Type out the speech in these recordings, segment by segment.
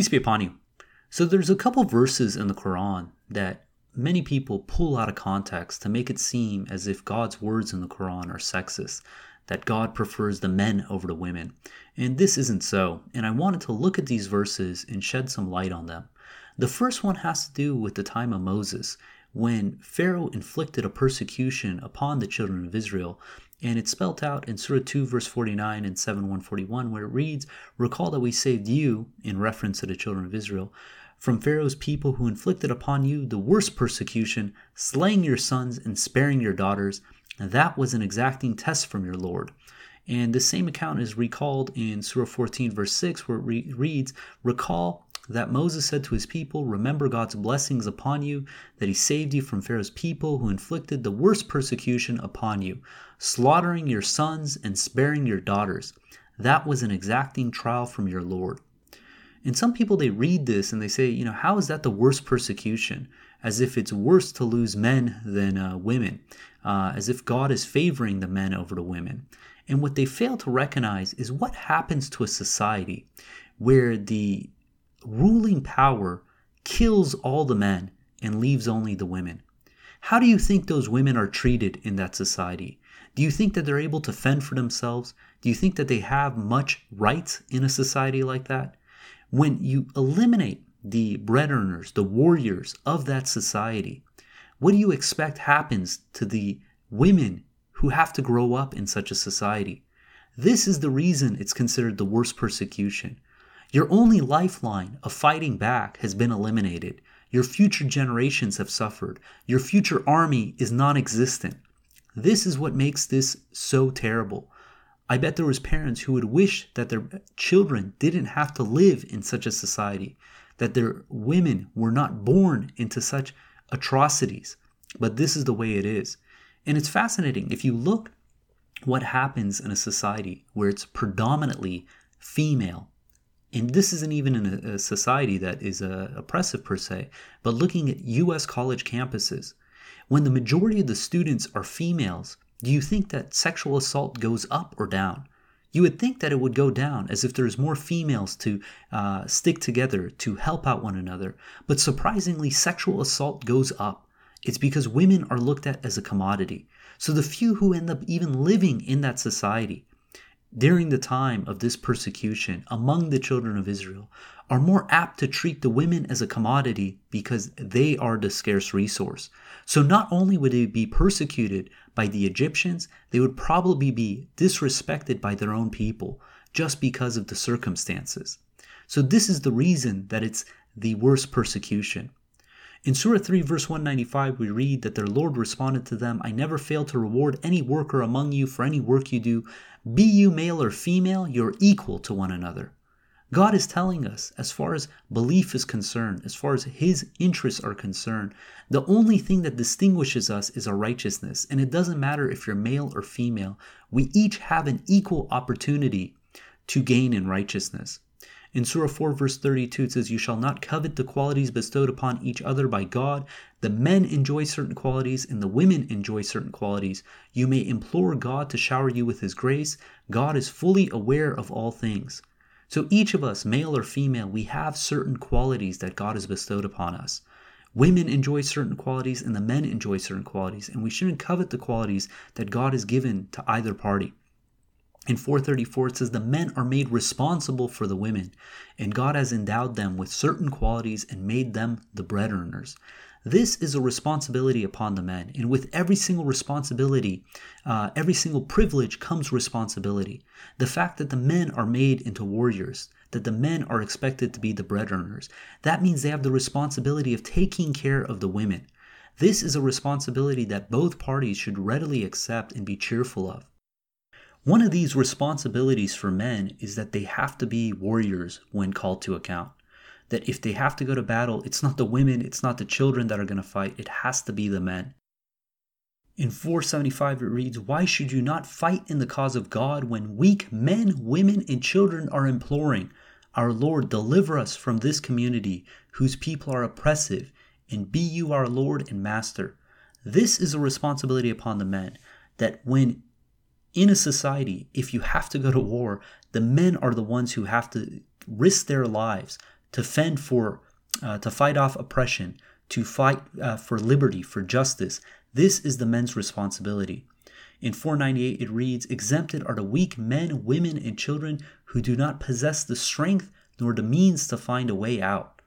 Peace be upon you. So there's a couple verses in the Quran that many people pull out of context to make it seem as if God's words in the Quran are sexist, that God prefers the men over the women. And this isn't so, and I wanted to look at these verses and shed some light on them. The first one has to do with the time of Moses, when Pharaoh inflicted a persecution upon the children of Israel and it's spelt out in Surah 2, verse 49 and 7, 141, where it reads, Recall that we saved you, in reference to the children of Israel, from Pharaoh's people who inflicted upon you the worst persecution, slaying your sons and sparing your daughters. That was an exacting test from your Lord. And the same account is recalled in Surah 14, verse 6, where it re- reads, Recall that Moses said to his people, Remember God's blessings upon you, that he saved you from Pharaoh's people who inflicted the worst persecution upon you, slaughtering your sons and sparing your daughters. That was an exacting trial from your Lord. And some people, they read this and they say, you know, how is that the worst persecution? As if it's worse to lose men than uh, women, uh, as if God is favoring the men over the women. And what they fail to recognize is what happens to a society where the ruling power kills all the men and leaves only the women. How do you think those women are treated in that society? Do you think that they're able to fend for themselves? Do you think that they have much rights in a society like that? When you eliminate the bread earners, the warriors of that society, what do you expect happens to the women who have to grow up in such a society? This is the reason it's considered the worst persecution. Your only lifeline of fighting back has been eliminated. Your future generations have suffered. Your future army is non existent. This is what makes this so terrible. I bet there was parents who would wish that their children didn't have to live in such a society, that their women were not born into such atrocities. But this is the way it is. And it's fascinating. If you look what happens in a society where it's predominantly female and this isn't even in a, a society that is uh, oppressive per se, but looking at US college campuses, when the majority of the students are females, do you think that sexual assault goes up or down? You would think that it would go down as if there's more females to uh, stick together to help out one another. But surprisingly, sexual assault goes up. It's because women are looked at as a commodity. So the few who end up even living in that society during the time of this persecution among the children of Israel are more apt to treat the women as a commodity because they are the scarce resource. So not only would they be persecuted by the Egyptians, they would probably be disrespected by their own people just because of the circumstances. So this is the reason that it's the worst persecution. In Surah 3, verse 195, we read that their Lord responded to them, I never fail to reward any worker among you for any work you do. Be you male or female, you're equal to one another. God is telling us, as far as belief is concerned, as far as His interests are concerned, the only thing that distinguishes us is our righteousness. And it doesn't matter if you're male or female, we each have an equal opportunity to gain in righteousness. In Surah 4, verse 32, it says, You shall not covet the qualities bestowed upon each other by God. The men enjoy certain qualities, and the women enjoy certain qualities. You may implore God to shower you with His grace. God is fully aware of all things. So each of us, male or female, we have certain qualities that God has bestowed upon us. Women enjoy certain qualities, and the men enjoy certain qualities, and we shouldn't covet the qualities that God has given to either party. In 434, it says, The men are made responsible for the women, and God has endowed them with certain qualities and made them the bread earners. This is a responsibility upon the men, and with every single responsibility, uh, every single privilege comes responsibility. The fact that the men are made into warriors, that the men are expected to be the bread earners, that means they have the responsibility of taking care of the women. This is a responsibility that both parties should readily accept and be cheerful of. One of these responsibilities for men is that they have to be warriors when called to account. That if they have to go to battle, it's not the women, it's not the children that are going to fight, it has to be the men. In 475, it reads, Why should you not fight in the cause of God when weak men, women, and children are imploring, Our Lord, deliver us from this community whose people are oppressive, and be you our Lord and Master? This is a responsibility upon the men, that when in a society, if you have to go to war, the men are the ones who have to risk their lives to fend for, uh, to fight off oppression, to fight uh, for liberty, for justice. This is the men's responsibility. In 498, it reads Exempted are the weak men, women, and children who do not possess the strength nor the means to find a way out.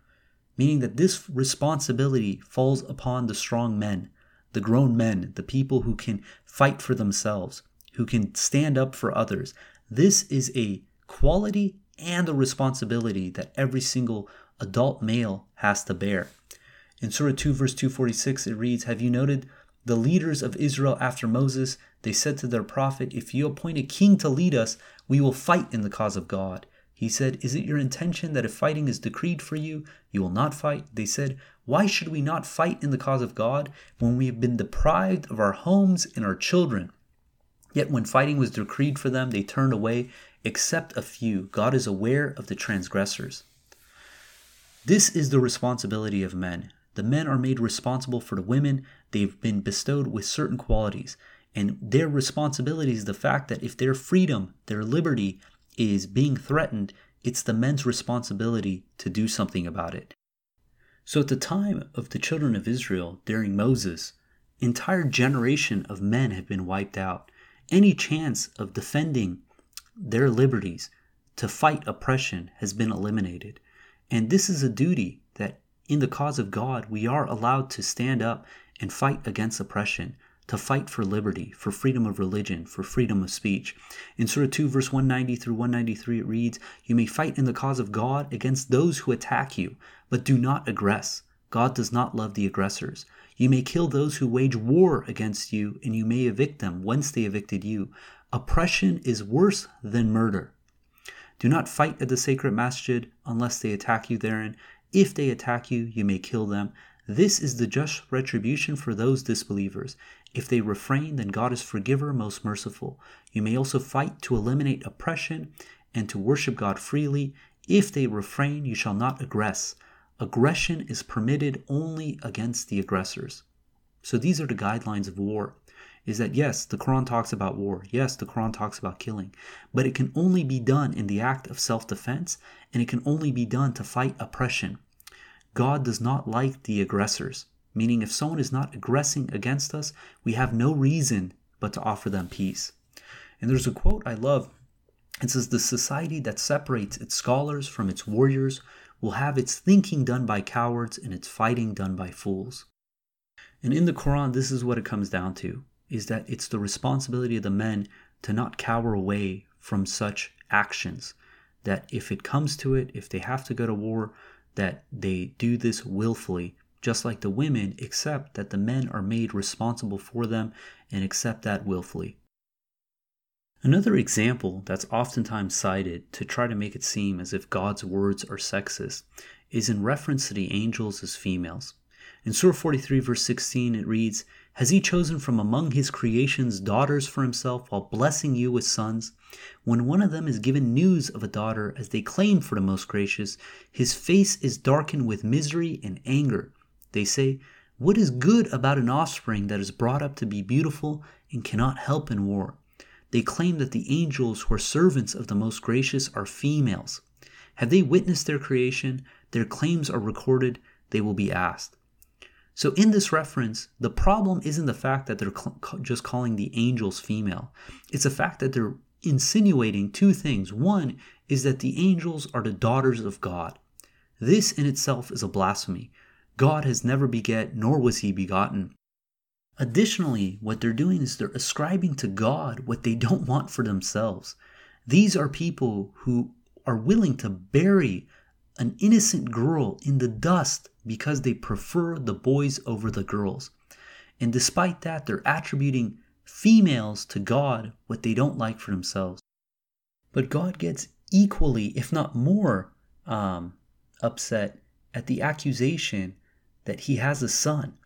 Meaning that this responsibility falls upon the strong men, the grown men, the people who can fight for themselves, who can stand up for others. This is a quality and a responsibility that every single adult male has to bear. In Surah 2, verse 246, it reads Have you noted the leaders of Israel after Moses? They said to their prophet, If you appoint a king to lead us, we will fight in the cause of God. He said, Is it your intention that if fighting is decreed for you, you will not fight? They said, Why should we not fight in the cause of God when we have been deprived of our homes and our children? Yet when fighting was decreed for them, they turned away, except a few. God is aware of the transgressors. This is the responsibility of men. The men are made responsible for the women. They've been bestowed with certain qualities. And their responsibility is the fact that if their freedom, their liberty is being threatened, it's the men's responsibility to do something about it. So at the time of the children of Israel during Moses, entire generation of men have been wiped out. Any chance of defending their liberties to fight oppression has been eliminated. And this is a duty that in the cause of God, we are allowed to stand up and fight against oppression, to fight for liberty, for freedom of religion, for freedom of speech. In Surah 2, verse 190 through 193, it reads, You may fight in the cause of God against those who attack you, but do not aggress. God does not love the aggressors. You may kill those who wage war against you, and you may evict them whence they evicted you. Oppression is worse than murder. Do not fight at the sacred masjid unless they attack you therein, if they attack you, you may kill them. This is the just retribution for those disbelievers. If they refrain, then God is forgiver, most merciful. You may also fight to eliminate oppression and to worship God freely. If they refrain, you shall not aggress. Aggression is permitted only against the aggressors. So these are the guidelines of war. Is that yes, the Quran talks about war. Yes, the Quran talks about killing. But it can only be done in the act of self defense, and it can only be done to fight oppression. God does not like the aggressors, meaning if someone is not aggressing against us, we have no reason but to offer them peace. And there's a quote I love. It says, The society that separates its scholars from its warriors will have its thinking done by cowards and its fighting done by fools. And in the Quran, this is what it comes down to is that it's the responsibility of the men to not cower away from such actions. That if it comes to it, if they have to go to war, that they do this willfully, just like the women, except that the men are made responsible for them and accept that willfully. Another example that's oftentimes cited to try to make it seem as if God's words are sexist is in reference to the angels as females. In Surah 43, verse 16, it reads, Has he chosen from among his creations daughters for himself while blessing you with sons? When one of them is given news of a daughter as they claim for the most gracious, his face is darkened with misery and anger. They say, What is good about an offspring that is brought up to be beautiful and cannot help in war? They claim that the angels who are servants of the most gracious are females. Have they witnessed their creation? Their claims are recorded, they will be asked. So, in this reference, the problem isn't the fact that they're cl- just calling the angels female. It's the fact that they're insinuating two things. One is that the angels are the daughters of God. This in itself is a blasphemy. God has never beget, nor was he begotten. Additionally, what they're doing is they're ascribing to God what they don't want for themselves. These are people who are willing to bury an innocent girl in the dust because they prefer the boys over the girls. And despite that, they're attributing females to God what they don't like for themselves. But God gets equally, if not more, um, upset at the accusation that he has a son.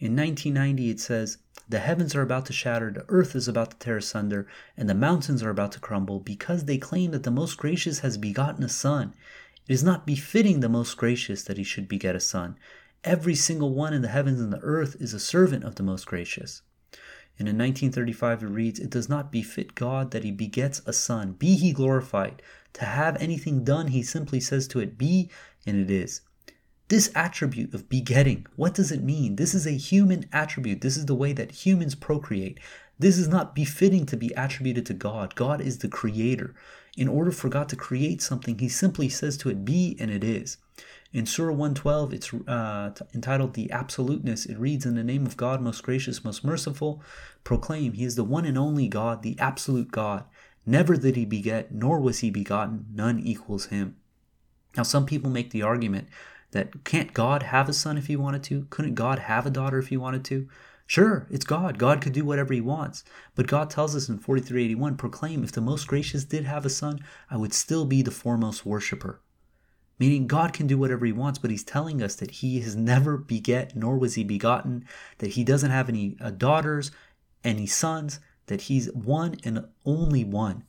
In 1990, it says, The heavens are about to shatter, the earth is about to tear asunder, and the mountains are about to crumble, because they claim that the Most Gracious has begotten a son. It is not befitting the Most Gracious that he should beget a son. Every single one in the heavens and the earth is a servant of the Most Gracious. And in 1935 it reads, It does not befit God that he begets a son. Be he glorified. to have anything done, he simply says to it, be, and it is. This attribute of begetting, what does it mean? This is a human attribute. This is the way that humans procreate. This is not befitting to be attributed to God. God is the creator. In order for God to create something, he simply says to it, be, and it is. In Surah 112, it's uh, entitled The Absoluteness. It reads, In the name of God, most gracious, most merciful, proclaim, He is the one and only God, the absolute God. Never did He beget, nor was He begotten. None equals Him. Now, some people make the argument that can't God have a son if He wanted to? Couldn't God have a daughter if He wanted to? Sure, it's God. God could do whatever he wants. But God tells us in 4381 proclaim, if the most gracious did have a son, I would still be the foremost worshiper. Meaning God can do whatever he wants, but he's telling us that he has never beget, nor was he begotten, that he doesn't have any uh, daughters, any sons, that he's one and only one.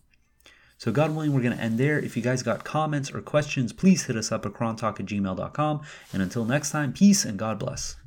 So, God willing, we're going to end there. If you guys got comments or questions, please hit us up at qurantalk at gmail.com. And until next time, peace and God bless.